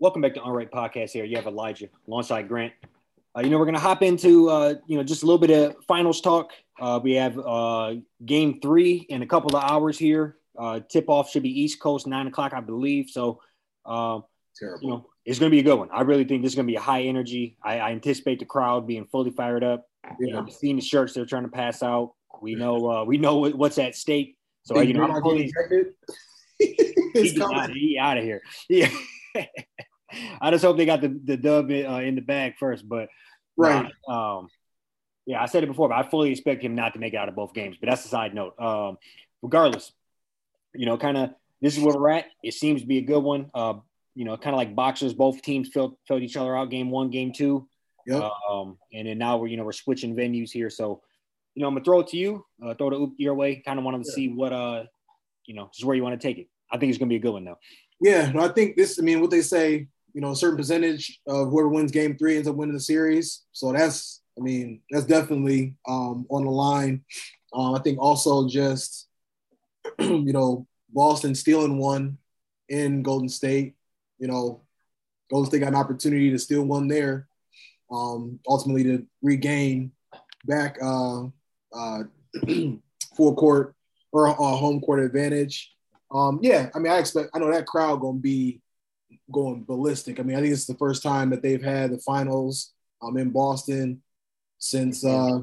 Welcome back to Unranked Podcast. Here you have Elijah alongside Grant. Uh, you know we're gonna hop into uh, you know just a little bit of finals talk. Uh, we have uh, game three in a couple of hours here. Uh, tip off should be East Coast nine o'clock, I believe. So um, Terrible. you know it's gonna be a good one. I really think this is gonna be a high energy. I, I anticipate the crowd being fully fired up. You know, seeing the shirts they're trying to pass out. We know uh, we know what's at stake. So you know I'm fully getting ejected? he, It's coming. out, he out of here. Yeah. I just hope they got the, the dub in, uh, in the bag first. But Right. nah, um, yeah, I said it before, but I fully expect him not to make it out of both games. But that's a side note. Um, regardless, you know, kind of this is where we're at. It seems to be a good one. Uh, you know, kind of like boxers, both teams felt felt each other out game one, game two. Yep. Um, and then now we're you know we're switching venues here. So, you know, I'm gonna throw it to you, uh, throw it oop your way. Kind of wanted to Yeah. see what uh, you know, just where you want to take it. I think it's gonna be a good one though. Yeah, no, I think this. I mean, what they say, you know, a certain percentage of whoever wins Game Three ends up winning the series. So that's, I mean, that's definitely um, on the line. Um, I think also just, you know, Boston stealing one in Golden State. You know, Golden State got an opportunity to steal one there, um, ultimately to regain back uh, uh, full court or uh, home court advantage. Um, yeah, I mean, I expect. I know that crowd gonna be going ballistic. I mean, I think it's the first time that they've had the finals um, in Boston since. Uh,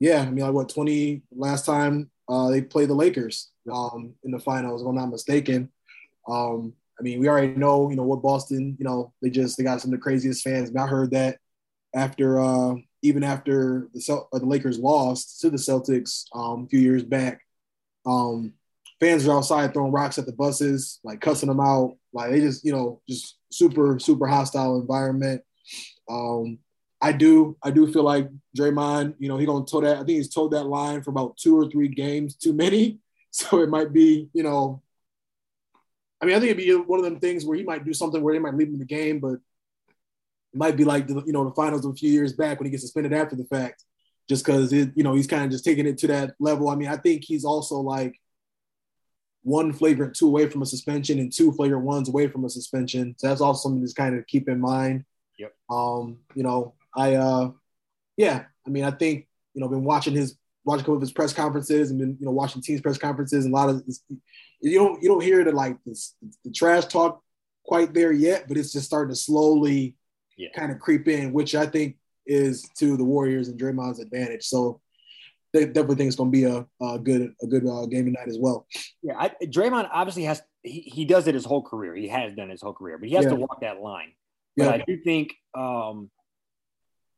yeah, I mean, like what twenty last time uh, they played the Lakers um, in the finals, if I'm not mistaken. Um, I mean, we already know, you know, what Boston, you know, they just they got some of the craziest fans. And I heard that after uh, even after the Cel- uh, the Lakers lost to the Celtics um, a few years back. Um, fans are outside throwing rocks at the buses, like cussing them out. Like they just, you know, just super, super hostile environment. Um, I do, I do feel like Draymond, you know, he gonna toe that. I think he's told that line for about two or three games too many. So it might be, you know, I mean, I think it'd be one of them things where he might do something where they might leave him in the game, but it might be like the, you know, the finals of a few years back when he gets suspended after the fact, just because it, you know, he's kind of just taking it to that level. I mean, I think he's also like one flagrant two away from a suspension and two flagrant ones away from a suspension. So that's also something to kind of keep in mind. Yep. Um, you know, I uh yeah, I mean, I think, you know, been watching his watching a couple of his press conferences and been, you know, watching teams press conferences and a lot of this, you don't you don't hear the like this the trash talk quite there yet, but it's just starting to slowly Yeah. kind of creep in, which I think is to the Warriors and Draymond's advantage. So they definitely think it's going to be a, a good a good uh, game tonight as well. Yeah, I, Draymond obviously has he, he does it his whole career. He has done his whole career, but he has Yeah. to walk that line. But Yeah. I do think, um,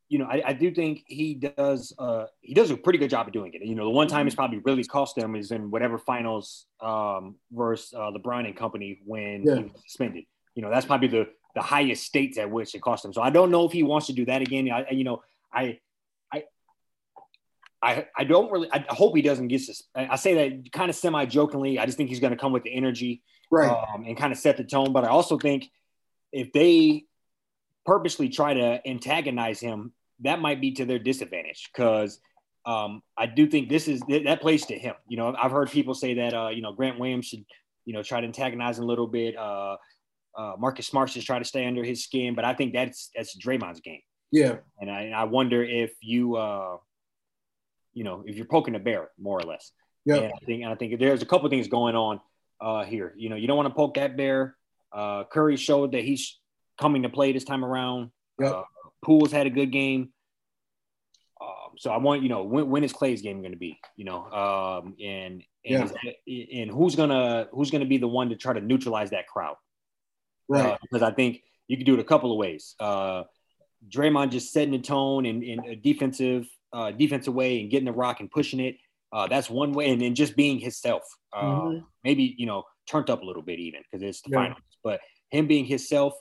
you know, I, I do think he does uh, he does a pretty good job of doing it. You know, the one time it's probably really cost him is in whatever finals um, versus uh, LeBron and company when Yeah. he was suspended. You know, that's probably the the highest states at which it cost him. So I don't know if he wants to do that again. I, you know. I I, I don't really I hope he doesn't get sus- I say that kind of semi jokingly. I just think he's going to come with the energy Right. um, and kind of set the tone. But I also think if they purposely try to antagonize him, that might be to their disadvantage because um, I do think this is that plays to him. You know, I've heard people say that uh, you know Grant Williams should you know try to antagonize him a little bit. Uh, uh, Marcus Smart should try to stay under his skin, but I think that's that's Draymond's game, yeah. and I, and I wonder if you uh, you know if you're poking a bear more or less. Yeah. And I think and I think there's a couple things going on uh, here. You know, you don't want to poke that bear. Uh, Curry showed that he's coming to play this time around. Yep. Uh, Poole's had a good game. Um, so I want you know when, when is Clay's game going to be? You know, um, and and, Yeah. that- and who's gonna who's gonna be the one to try to neutralize that crowd? Right. Uh, because I think you can do it a couple of ways. Uh, Draymond just setting the tone in, in a defensive uh, defensive way and getting the rock and pushing it. Uh, that's one way, and then just being himself. Uh, Mhm. Maybe you know turned up a little bit even because it's the Yeah. finals. But him being himself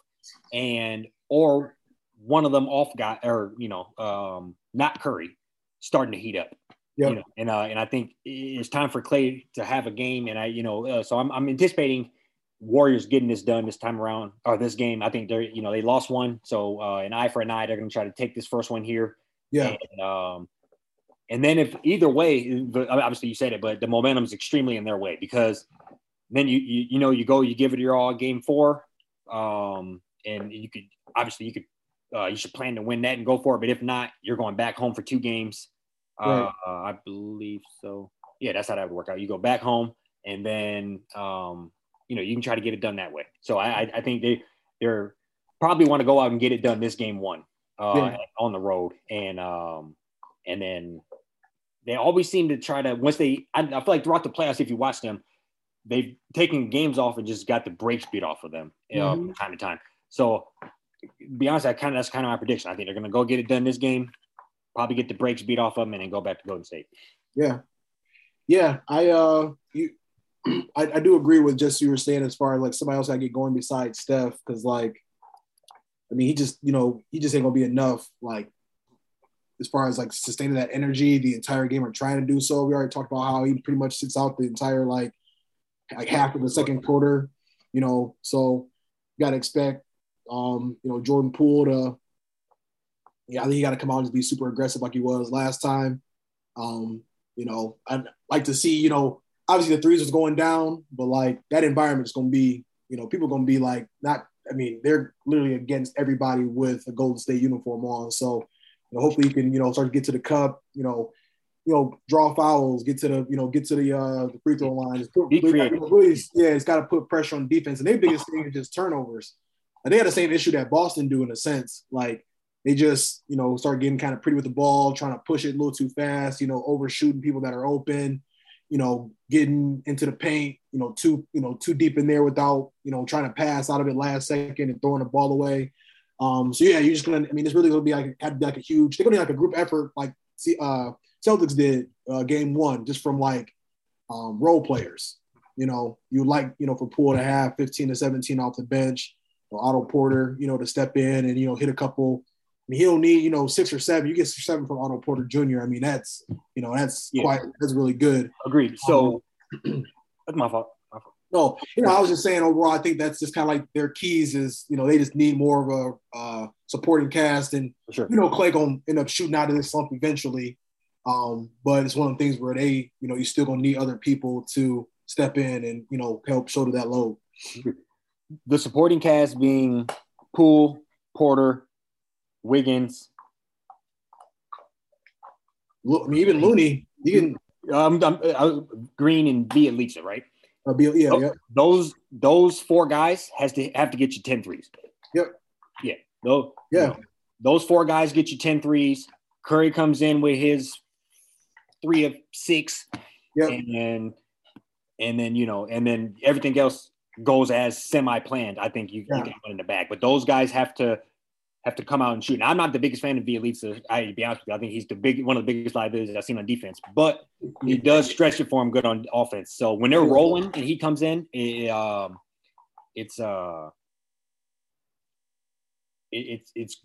and or one of them off guy or you know um, not Curry starting to heat up. Yep. You know, and uh, and I think it's time for Clay to have a game, and I you know uh, so I'm, I'm anticipating Warriors getting this done this time around or this game. I think they're you know they lost one, so uh, an eye for an eye. They're going to try to take this first one here. Yeah. And, um, and then if either way, obviously you said it, but the momentum is extremely in their way because then you, you you know you go you give it your all game four, um, and you could obviously you could uh, you should plan to win that and go for it. But if not, you're going back home for two games. Right. Uh, I believe so. Yeah, that's how that would work out. You go back home, and then um, you know you can try to get it done that way. So I, I think they they're probably want to go out and get it done this game one uh, yeah. on the road, and um, and then they always seem to try to once they. I, I feel like throughout the playoffs, if you watch them, they've taken games off and just got the brakes beat off of them mm-hmm. time to time. So, be honest, I kind of that's kind of my prediction. I think they're going to go get it done this game, probably get the brakes beat off of them, and then go back to Golden State. Yeah, yeah. I uh, you, I, I do agree with just you were saying as far as like somebody else I get going besides Steph because like, I mean, he just you know he just ain't gonna be enough like as far as like sustaining that energy the entire game or trying to do so. We already talked about how he pretty much sits out the entire like like half of the second quarter, you know. So you gotta expect um, you know, Jordan Poole to yeah, I think he gotta come out and be super aggressive like he was last time. Um, you know, I'd like to see, you know, obviously the threes was going down, but like that environment is gonna be, you know, people gonna be like not I mean, they're literally against everybody with a Golden State uniform on. So, you know, hopefully you can, you know, start to get to the cup, you know, you know, draw fouls, get to the, you know, get to the uh the free throw line. Just put, really, yeah, it's got to put pressure on defense. And their biggest thing is just turnovers. And they had the same issue that Boston do in a sense. Like they just, you know, start getting kind of pretty with the ball, trying to push it a little too fast, you know, overshooting people that are open, you know, getting into the paint, you know, too, you know, too deep in there without, you know, trying to pass out of it last second and throwing the ball away. Um, so yeah, you're just gonna. I mean, it's really gonna be like to be like a huge. They're gonna be like a group effort, like see, uh, Celtics did uh, game one just from like um, role players. You know, you like, you know, for Poole to have 15 to 17 off the bench, or Otto Porter, you know, to step in and, you know, hit a couple. I mean, he don't need, you know, six or seven. You get six or seven from Otto Porter Jr. I mean, that's, you know, that's yeah. quite, that's really good. Agreed. So um, that's my fault. No, you know, I was just saying overall, I think that's just kind of like their keys is, you know, they just need more of a uh, supporting cast. And, sure. you know, Clay going to end up shooting out of this slump eventually. Um, but it's one of the things where they, you know, you still gonna need other people to step in and you know help shoulder that load. The supporting cast being Poole, Porter, Wiggins. I mean, even Looney, you can. Um, uh, Green and Bjelica, right? Uh, be, yeah, those, those those four guys has to have to get you 10 threes. Yep. Yeah. Those, yeah. You know, those four guys get you 10 threes. Curry comes in with his three of six. Yep. And and then you know, and then everything else goes as semi-planned. I think you, yeah. you can put in the bag. But those guys have to have to come out and shoot. And I'm not the biggest fan of Bjelica. I to be honest with you, I think he's the big one of the biggest liabilities I've seen on defense. But he does stretch it for him good on offense. So when they're rolling and he comes in, it, um, it's uh, it, it's it's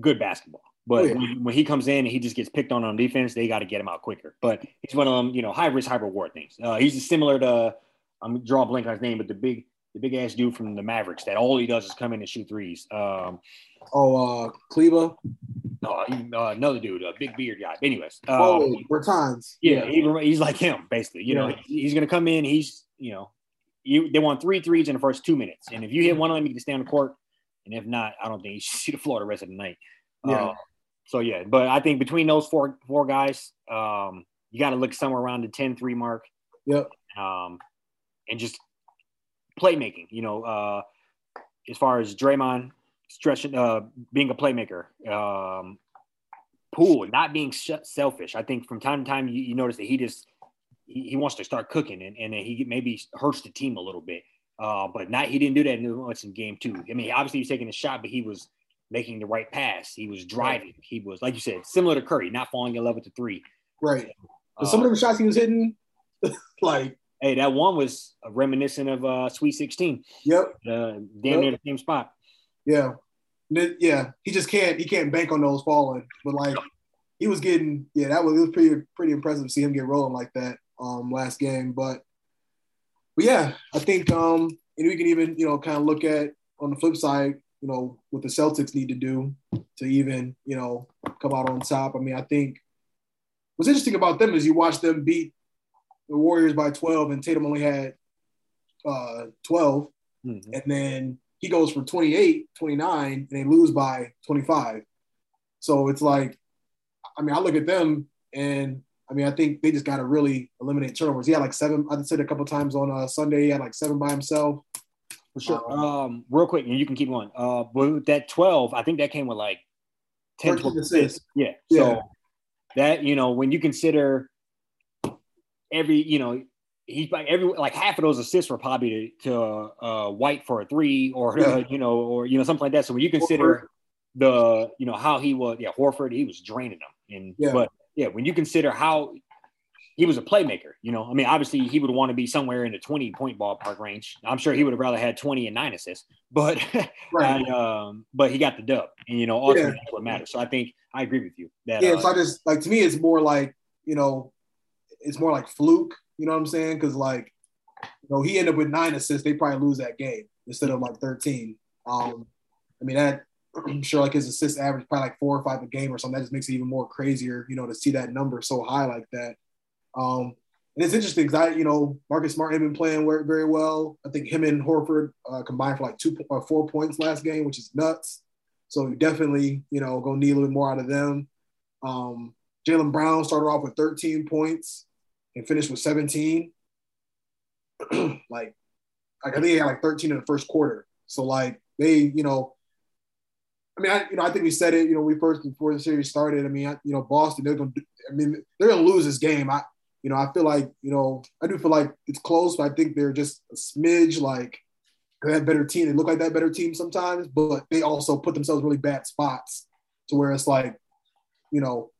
good basketball. But oh, yeah. when, when, he comes in and he just gets picked on on defense, they got to get him out quicker. But he's one of them, you know, high risk, high reward things. Uh, he's similar to I'm draw a blank on his name, but the big the big ass dude from the Mavericks that all he does is come in and shoot threes. Um, oh, uh, Kleber. No, uh, another dude, a big beard guy. anyways, um, oh, Bertans. Yeah, yeah. He, he's like him basically. You yeah. know, he's gonna come in. He's you know, you they want three threes in the first two minutes, and if you hit one of them, you can stay on the court. And if not, I don't think you should see the floor the rest of the night. Yeah. Uh, so yeah, but I think between those four four guys, um, you got to look somewhere around the 10-3 mark. Yep. Um, and just playmaking. You know, uh, as far as Draymond stretching, uh, being a playmaker, um, Poole not being selfish. I think from time to time you, you notice that he just he, he, wants to start cooking and, and he maybe hurts the team a little bit. Uh, but not he didn't do that much in game two. I mean, obviously he was taking a shot, but he was making the right pass. He was driving. He was, like you said, similar to Curry, not falling in love with the three. Right. Uh, some of the shots he was hitting, like hey, that one was reminiscent of uh, Sweet Sixteen. Yep. Uh, damn yep. near the same spot. Yeah. Yeah. He just can't. He can't bank on those falling. But like, he was getting. Yeah, that was it was pretty pretty impressive to see him get rolling like that um last game. But but yeah, I think um and we can even you know kind of look at on the flip side you know, what the Celtics need to do to even, you know, come out on top. I mean, I think what's interesting about them is you watch them beat the Warriors by 12 and Tatum only had uh, 12. Mm-hmm. And then he goes for 28, 29, and they lose by 25. So it's like, I mean, I look at them and I mean, I think they just got to really eliminate turnovers. He had like seven. I said a couple times on a Sunday, he had like seven by himself. For sure. Um, um, real quick, and you can keep going. Uh, but that 12, I think that came with like 10 12 assists. Yeah. yeah. So that, you know, when you consider every, you know, he's like every like half of those assists were probably to, to uh, White for a three or uh, you know or you know something like that. So when you consider Horford. the you know how he was, yeah, Horford, he was draining them, and yeah. but yeah, when you consider how he was a playmaker, you know, I mean, obviously he would want to be somewhere in the 20 point ballpark range. I'm sure he would have rather had 20 and nine assists, but right. um, but he got the dub, and you know, ultimately yeah. that's what matters. So I think I agree with you. That, yeah, uh, so I just like to me, it's more like you know, it's more like fluke you know what I'm saying? Because like, you know, he ended up with nine assists. They probably lose that game instead of like 13. Um, I mean, that I'm sure like his assist average probably like four or five a game or something. That just makes it even more crazier, you know, to see that number so high like that. Um, and it's interesting because I, you know, Marcus Smart had been playing very well. I think him and Horford uh, combined for like two or uh, four points last game, which is nuts. So definitely, you know, gonna need a little more out of them. Um, Jaylen Brown started off with 13 points and finished with 17. like, like I think he had like 13 in the first quarter. So like they, you know, I mean, I, you know, I think we said it, you know, we first before the series started. I mean, I, you know, Boston, they're to, I mean, they're to lose this game. I, you know, I feel like, you know, I do feel like it's close, but I think they're just a smidge like that better team. They look like that better team sometimes, but they also put themselves really bad spots to where it's like, you know,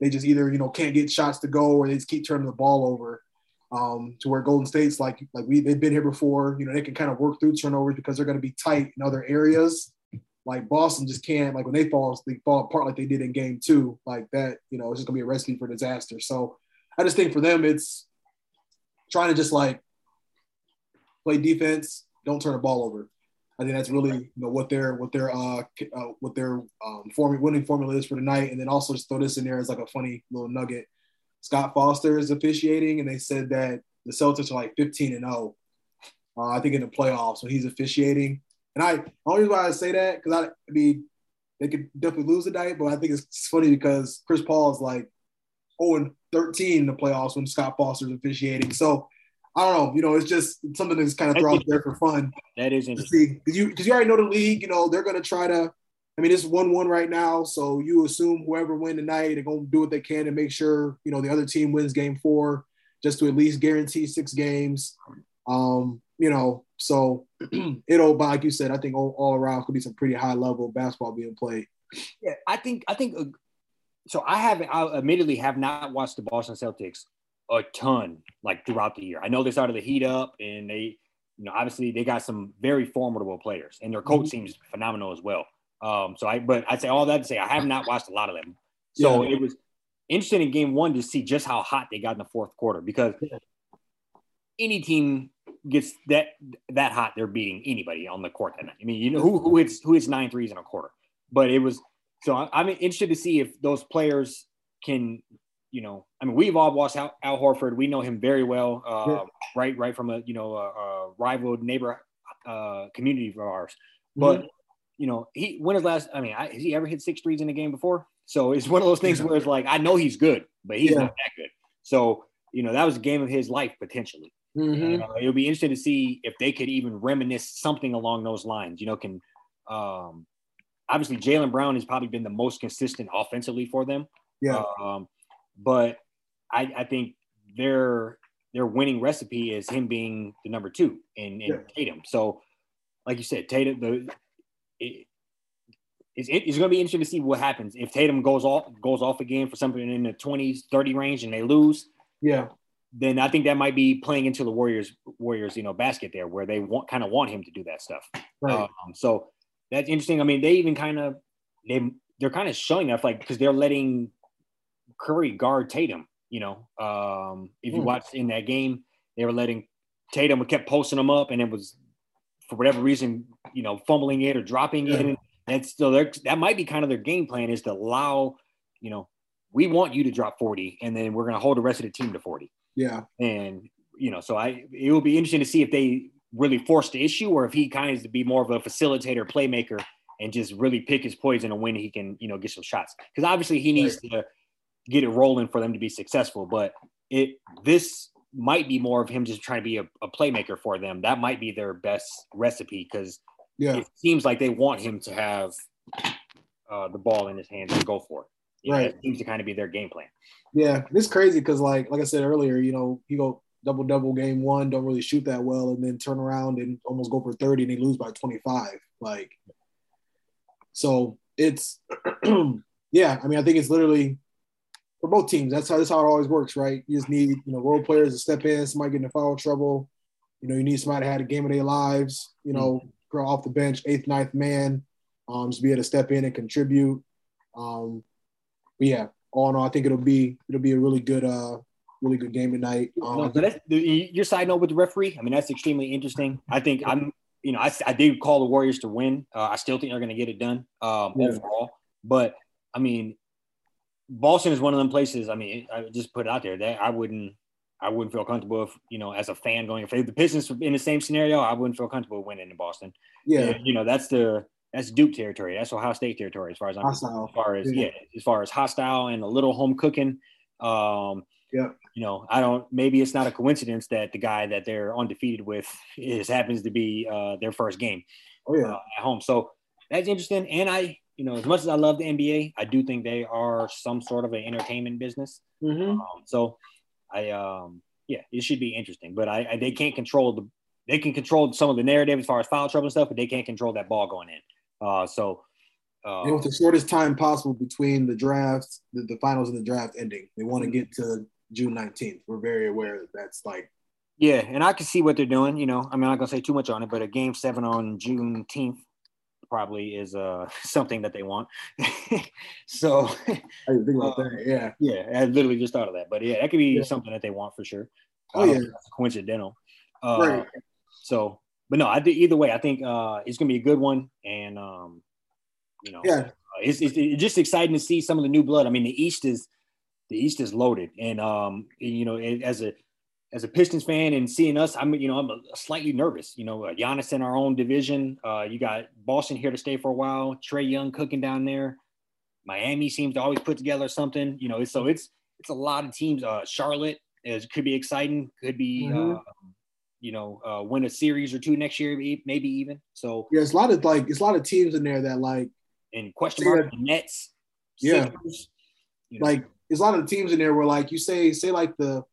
they just either you know can't get shots to go or they just keep turning the ball over. Um, to where Golden State's like like we they've been here before. You know they can kind of work through turnovers because they're going to be tight in other areas. Like Boston just can't like when they fall they fall apart like they did in Game Two like that. You know it's just gonna be a recipe for disaster. So I just think for them it's trying to just like play defense, don't turn the ball over. I think that's really you know what their what their uh, uh what their um forming winning formula is for tonight, and then also just throw this in there as like a funny little nugget. Scott Foster is officiating, and they said that the Celtics are like 15 and 0. Uh, I think in the playoffs when he's officiating, and I the only why I say that because I, I mean they could definitely lose tonight, but I think it's funny because Chris Paul is like 0 and 13 in the playoffs when Scott Foster's officiating. So I don't know. You know, it's just something that's kind of thrown there for fun. That is interesting. Because you because you already know the league. You know they're going to try to. I mean, it's one one right now, so you assume whoever win tonight, they're going to do what they can to make sure you know the other team wins game four, just to at least guarantee six games. Um, you know, so it'll, like you said, I think all, all around could be some pretty high level basketball being played. Yeah, I think I think. Uh, so I haven't. I admittedly have not watched the Boston Celtics a ton like throughout the year. I know they started to heat up and they, you know, obviously they got some very formidable players and their coach mm-hmm. seems phenomenal as well. Um, so I, but I'd say all that to say I have not watched a lot of them. So yeah. it was interesting in game one to see just how hot they got in the fourth quarter because any team gets that that hot, they're beating anybody on the court that night. I mean, you know who who hits who hits nine threes in a quarter, but it was so I'm interested to see if those players can you know, I mean, we've all watched Al, Al Horford. We know him very well, uh, yeah. right, right from a you know a, a rival neighbor uh, community of ours. Mm-hmm. But mm-hmm. you know, he when his last? I mean, I, has he ever hit six threes in a game before? So it's one of those things where it's like I know he's good, but he's yeah. not that good. So you know, that was a game of his life potentially. Mm-hmm. Uh, it'll be interesting to see if they could even reminisce something along those lines. You know, can um, obviously Jaylen Brown has probably been the most consistent offensively for them. Yeah. Um, but I, I think their their winning recipe is him being the number two in, in yeah. Tatum. So, like you said, Tatum the it, it's, it's going to be interesting to see what happens if Tatum goes off goes off again for something in the 20s 30 range and they lose. Yeah. Then I think that might be playing into the Warriors Warriors you know basket there where they want kind of want him to do that stuff. Right. Um, so that's interesting. I mean, they even kind of they they're kind of showing that like because they're letting Curry guard Tatum. You know, um, if you mm. watched in that game, they were letting Tatum we kept posting them up, and it was for whatever reason, you know, fumbling it or dropping yeah. it. And still, that might be kind of their game plan is to allow, you know, we want you to drop 40, and then we're going to hold the rest of the team to 40. Yeah. And, you know, so I, it will be interesting to see if they really force the issue, or if he kind of to be more of a facilitator, playmaker, and just really pick his poison and when he can, you know, get some shots. Because obviously he needs right. to get it rolling for them to be successful. But it this might be more of him just trying to be a, a playmaker for them. That might be their best recipe because yeah. it seems like they want him to have uh, the ball in his hands and go for it. You right. Know, that seems to kind of be their game plan. Yeah, it's crazy because like like I said earlier, you know, you go double double game one, don't really shoot that well, and then turn around and almost go for 30 and they lose by 25. Like so it's yeah, I mean I think it's literally for both teams. That's how that's how it always works, right? You just need, you know, role players to step in, somebody getting in foul trouble. You know, you need somebody to have a game of their lives, you know, mm-hmm. off the bench, eighth, ninth man, um, just be able to step in and contribute. Um, but yeah, all in all, I think it'll be it'll be a really good uh really good game tonight. Um, no, your side note with the referee. I mean, that's extremely interesting. I think I'm, you know, I, I did call the Warriors to win. Uh, I still think they're going to get it done um, yeah. overall. But I mean, Boston is one of them places. I mean, I just put it out there that I wouldn't, I wouldn't feel comfortable if you know, as a fan going. If the Pistons in the same scenario, I wouldn't feel comfortable winning in Boston. Yeah, and, you know, that's the that's Duke territory. That's Ohio State territory, as far as I'm hostile. as far as yeah. yeah, as far as hostile and a little home cooking. Um, yeah, you know, I don't. Maybe it's not a coincidence that the guy that they're undefeated with is happens to be uh, their first game. Oh yeah, uh, at home. So that's interesting. And I, you know, as much as I love the NBA, I do think they are some sort of an entertainment business. Mm-hmm. Um, so I, um, yeah, it should be interesting. But I, I, they can't control the, they can control some of the narrative as far as foul trouble and stuff, but they can't control that ball going in. Uh, so. Uh, with the shortest time possible between the drafts, the, the finals and the draft ending, they want to get to June 19th. We're very aware that that's like yeah, and I can see what they're doing. You know, I mean, I'm not gonna say too much on it, but a game seven on Juneteenth probably is uh something that they want. so I didn't think about uh, that. Yeah. Yeah, I literally just thought of that. But yeah, that could be yeah. something that they want for sure. Oh yeah. coincidental. Uh, right. so but no, I think either way, I think uh it's gonna be a good one. And um, you know, yeah, uh, it's, it's, it's just exciting to see some of the new blood. I mean, the East is the East is loaded, and um, you know, as a as a Pistons fan and seeing us, I'm you know I'm slightly nervous. You know, uh, Giannis in our own division. Uh, you got Boston here to stay for a while. Trae Young cooking down there. Miami seems to always put together something. You know, so it's it's a lot of teams. Uh, Charlotte is could be exciting. Could be mm-hmm. uh, you know uh, win a series or two next year, maybe even. So yeah, it's a lot of like it's a lot of teams in there that like and question mark the Nets. Yeah, Sixers, you know. like there's a lot of teams in there where like you say say like the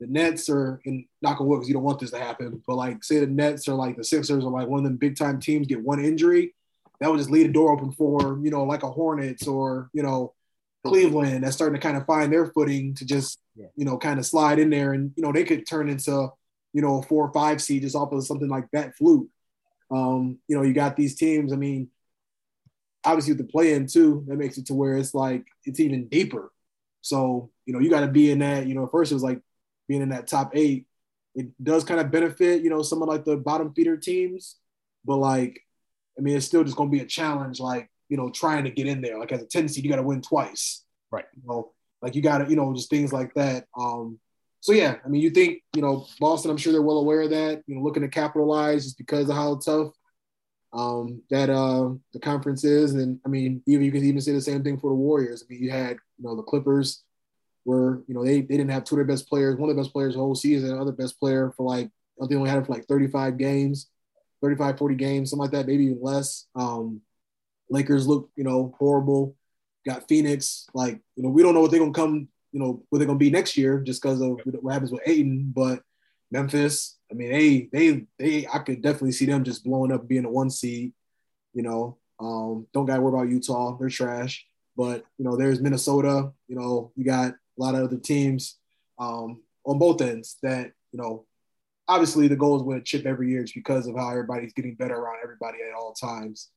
the Nets are in knock on wood because you don't want this to happen, but like say the Nets or like the Sixers or like one of them big time teams get one injury, that would just leave a door open for you know like a Hornets or you know Cleveland that's starting to kind of find their footing to just you know kind of slide in there and you know they could turn into you know a four or five seed just off of something like that fluke. Um, you know you got these teams. I mean, obviously with the play in too, that makes it to where it's like it's even deeper. So you know you got to be in that. You know, first it was like being in that top eight, it does kind of benefit, you know, some of like the bottom feeder teams. But like, I mean, it's still just going to be a challenge, like, you know, trying to get in there. Like as a 10 seed, you got to win twice. Right. You know, like you got to, you know, just things like that. Um, so yeah, I mean, you think, you know, Boston, I'm sure they're well aware of that, you know, looking to capitalize just because of how tough um, that uh, the conference is. And I mean, even you could even say the same thing for the Warriors. I mean, you had, you know, the Clippers where you know they, they didn't have two of their best players, one of the best players the whole season, another best player for like they only had it for like 35 games, 35, 40 games, something like that, maybe even less. Um, Lakers look, you know, horrible. Got Phoenix, like, you know, we don't know what they're gonna come, you know, what they're gonna be next year just because of what happens with Ayton, But Memphis, I mean, they they they I could definitely see them just blowing up being a one seed, you know. Um, don't gotta worry about Utah, they're trash. But you know, there's Minnesota, you know, you got a lot of other teams um, on both ends that, you know, obviously the goal is win a chip every year just because of how everybody's getting better around everybody at all times.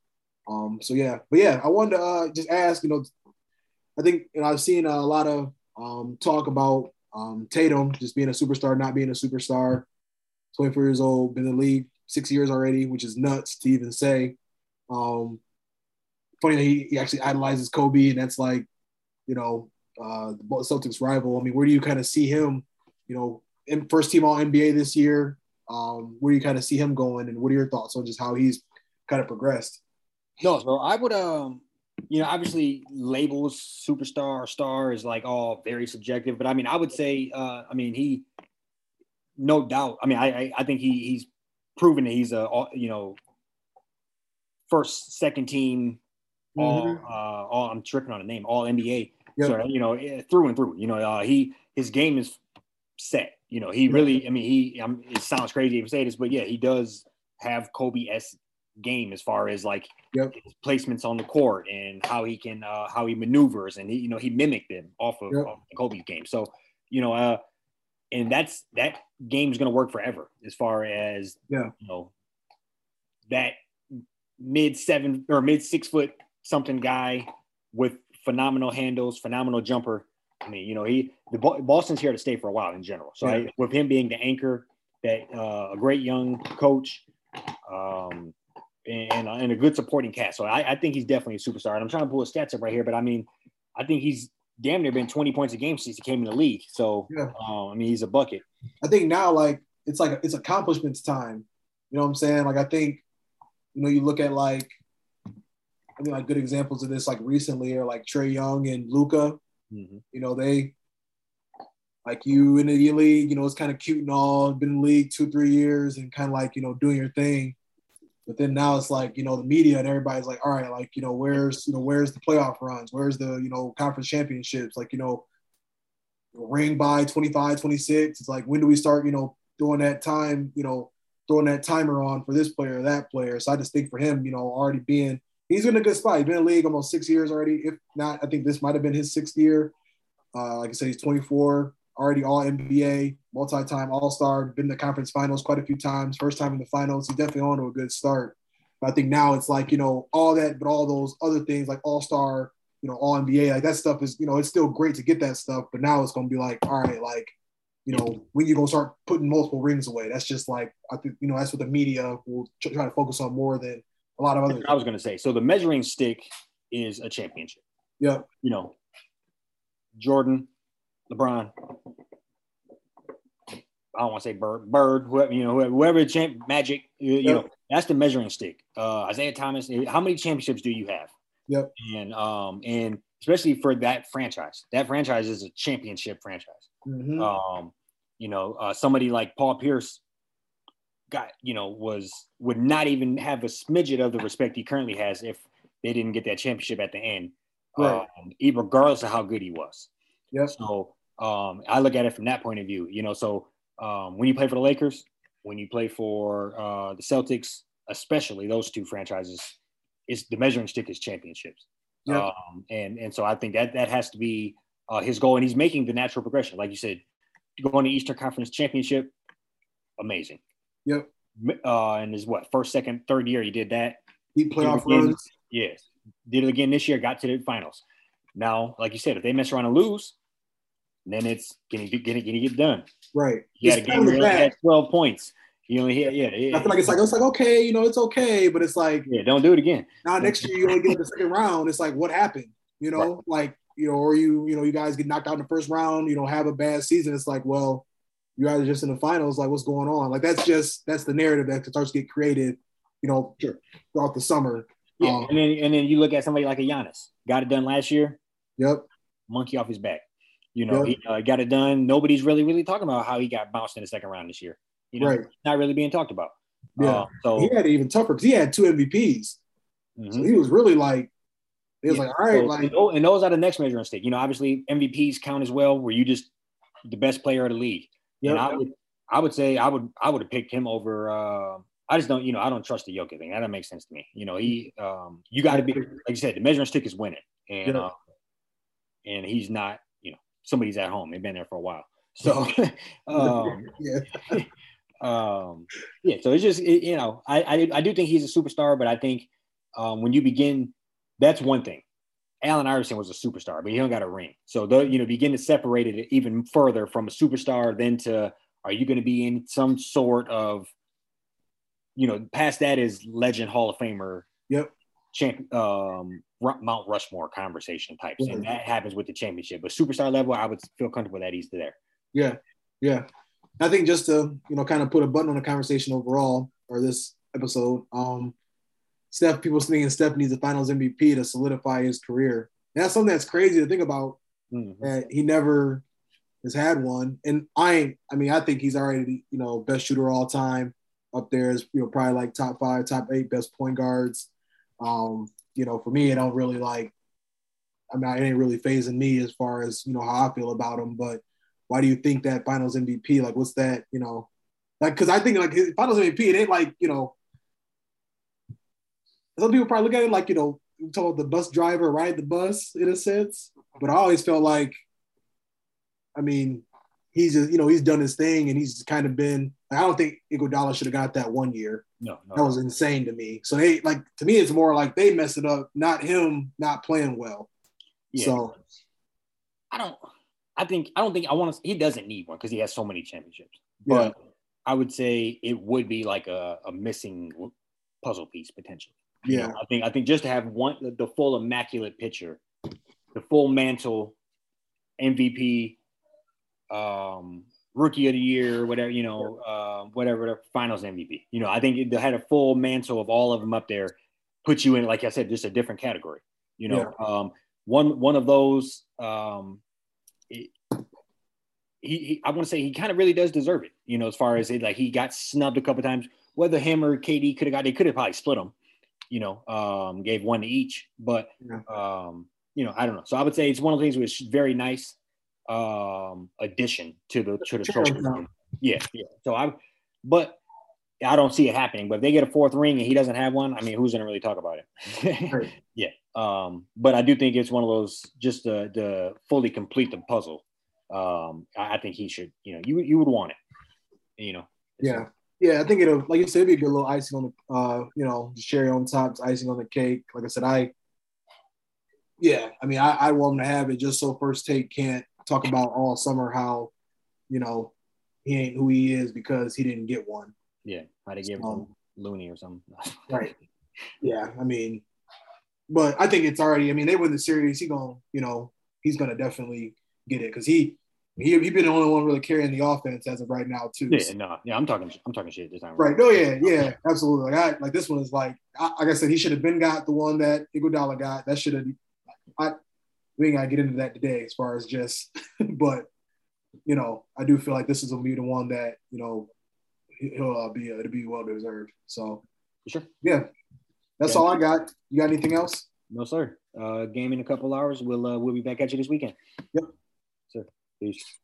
Um, so yeah, but yeah, I wanted to uh, just ask, you know, I think you know, I've seen a lot of um, talk about um, Tatum just being a superstar, not being a superstar. 24 years old, been in the league six years already, which is nuts to even say. Um, funny that he, he actually idolizes Kobe, and that's like, you know, uh, the Celtics rival. I mean, where do you kind of see him? You know, in first team All NBA this year. Um, where do you kind of see him going, and what are your thoughts on just how he's kind of progressed? No, so I would um you know, obviously labels superstar or star is like all very subjective, but I mean, I would say, uh, I mean, he, no doubt. I mean, I, I, I think he, he's proven that he's a, you know, first, second team, all, mm-hmm. uh, all. I'm tripping on a name, all NBA. Yep. So you know, eh, through and through. You know, uh, he his game is set. You know, he really. I mean, he. I'm, it sounds crazy to say this, but yeah, he does have Kobe s game as far as like yep. placements on the court and how he can uh, how he maneuvers and he you know he mimicked them off of, yep. Kobe's game. So you know, uh, and that's that game's going to work forever as far as yeah you know that mid seven or mid six foot something guy with phenomenal handles, phenomenal jumper. I mean, you know, he the Boston's here to stay for a while in general. So yeah. I, with him being the anchor, that uh, a great young coach, um, and, and a good supporting cast. So I, I, think he's definitely a superstar. And I'm trying to pull his stats up right here, but I mean, I think he's damn near been 20 points a game since he came in the league. So yeah. um, I mean, he's a bucket. I think now, like it's like it's accomplishments time. You know what I'm saying? Like I think, you know, you look at like, I mean, like good examples of this, like recently, are like Trae Young and Luka. Mm-hmm. You know, they like you in the league. You know, it's kind of cute and all. Been in the league two, three years, and kind of like you know doing your thing but then now it's like, you know, the media and everybody's like, all right, like, you know, where's, you know, where's the playoff runs? Where's the, you know, conference championships? Like, you know, ring by 25, 26. It's like, when do we start, you know, doing that time, you know, throwing that timer on for this player or that player? So I just think for him, you know, already being, he's in a good spot. He's been in the league almost six years already. If not, I think this might have been his sixth year. Uh, like I said, he's 24 already all NBA, multi-time All-Star, been in the conference finals quite a few times. First time in the finals, he's definitely on to a good start. But I think now it's like you know all that, but all those other things like All-Star, you know, All NBA, like that stuff is you know it's still great to get that stuff, but now it's gonna be like all right, like you know when you're gonna start putting multiple rings away. That's just like I think you know that's what the media will try to focus on more than a lot of other. I was gonna say so the measuring stick is a championship. Yeah. You know, Jordan, LeBron. I don't want to say Bird, Bird, whoever you know, whoever, champ, Magic, you, yep. know, that's the measuring stick. Uh, Isiah Thomas, how many championships do you have? Yep. And um, and especially for that franchise, that franchise is a championship franchise. Mm-hmm. Um, you know, uh, somebody like Paul Pierce got, you know, was would not even have a smidget of the respect he currently has if they didn't get that championship at the end, right. um, regardless of how good he was. Yep. So um, I look at it from that point of view. You know, so um, when you play for the Lakers, when you play for uh, the Celtics, especially those two franchises, is the measuring stick is championships. Yep. Um, and and so I think that that has to be uh, his goal, and he's making the natural progression. Like you said, going to Eastern Conference Championship, amazing. Yep. Uh, and his what first, second, third year he did that. He playoff runs. Yes, did it again this year. Got to the finals. Now, like you said, if they mess around and lose, then it's can he can he, can he get done? Right. He had a game where he had 12 points. You know, he, yeah, yeah. I feel like it's like it's like okay, you know, it's okay, but it's like yeah, don't do it again. Now next year you only get the second round. It's like what happened? You know, right. like you know, or you you know, you guys get knocked out in the first round. You know, have a bad season. It's like well, you guys are just in the finals. Like what's going on? Like that's just that's the narrative that starts to get created. You know, sure. throughout the summer. Yeah, um, and then and then you look at somebody like a Giannis, got it done last year. Yep. Monkey off his back. You know, yep. he uh, got it done. Nobody's really, really talking about how he got bounced in the second round this year. You know, right. not really being talked about. Yeah. Uh, so he had it even tougher because he had two MVPs. Mm-hmm. So he was really like, he was yeah. like, all right, so, like, and those are the next measuring stick. You know, obviously MVPs count as well, where you just the best player of the league. Yeah, I would, I would say, I would, I would have picked him over. Uh, I just don't, you know, I don't trust the Jokic thing. That doesn't make sense to me. You know, he, um, you got to be, like you said, the measuring stick is winning, and yeah. uh, and he's not you know, somebody's at home. They've been there for a while. So, um, yeah. um, yeah. So it's just it, you know, I, I, I do think he's a superstar, but I think um, when you begin, that's one thing. Allen Iverson was a superstar, but he don't got a ring. So the you know begin to separate it even further from a superstar, then to are you going to be in some sort of you know past that is legend Hall of Famer. Yep champ, um, Mount Rushmore conversation types, mm-hmm. and that happens with the championship. But superstar level, I would feel comfortable that he's there. Yeah, yeah. I think just to you know kind of put a button on the conversation overall or this episode, um, Steph, people thinking Steph needs a Finals MVP to solidify his career. And that's something that's crazy to think about. Mm-hmm. That he never has had one, and I ain't. I mean, I think he's already you know best shooter all time up there is you know probably like top five, top eight best point guards. Um, you know, for me, it don't really like. I mean, it ain't really fazing me as far as you know how I feel about him. But why do you think that Finals MVP? Like, what's that? You know, like because I think like Finals MVP, it ain't like you know. Some people probably look at it like you know, told the bus driver ride the bus in a sense, but I always felt like, I mean, he's just you know he's done his thing and he's kind of been. I don't think Iguodala should have got that one year. No, no, that was insane to me. So they like to me, it's more like they messed it up, not him not playing well. Yeah. So I don't. I think I don't think I want to. He doesn't need one because he has so many championships. But yeah. I would say it would be like a, a missing puzzle piece potentially. Yeah, know, I think I think just to have one the full immaculate picture, the full mantle, MVP, um, rookie of the year, whatever you know, uh, whatever, finals MVP. You know, I think they had a full mantle of all of them up there, put you in like I said, just a different category. You know, yeah. um, one one of those um, he, he, I want to say he kind of really does deserve it. You know, as far as it, like he got snubbed a couple times. Whether him or KD could have got, they could have probably split them. You know, um, gave one to each. But um, you know, I don't know. So I would say it's one of the things which very nice um addition to the to the trophy. Yeah, yeah. So I, but I don't see it happening. But if they get a fourth ring and he doesn't have one, I mean, who's gonna really talk about it? right. Yeah. Um, but I do think it's one of those just to, to fully complete the puzzle. Um, I, I, think he should, you know, you you would want it, you know. Yeah. Yeah, I think it'll, like you said, it'd be a good little icing on the, uh, you know, the cherry on top, icing on the cake. Like I said, I, yeah, I mean, I, I want him to have it just so First Take can't talk about all summer how, you know, he ain't who he is because he didn't get one. Yeah, how to give um, him Looney or something. right. Yeah, I mean, but I think it's already. I mean, they win the series. He going, to, you know, he's gonna definitely get it because he he he been the only one really carrying the offense as of right now too. Yeah, no, yeah, I'm talking I'm talking shit this time. Right? No, yeah, yeah, absolutely. Like I like this one is like I, like I said, he should have been got the one that Iguodala got. That should have. I we ain't gotta get into that today as far as just, but you know, I do feel like this is gonna be the one that you know he'll uh, be uh, it'll be well deserved. So sure, yeah, that's yeah. all I got. You got anything else? No, sir. Uh, game in a couple hours. We'll uh, we'll be back at you this weekend. Yep. Peace.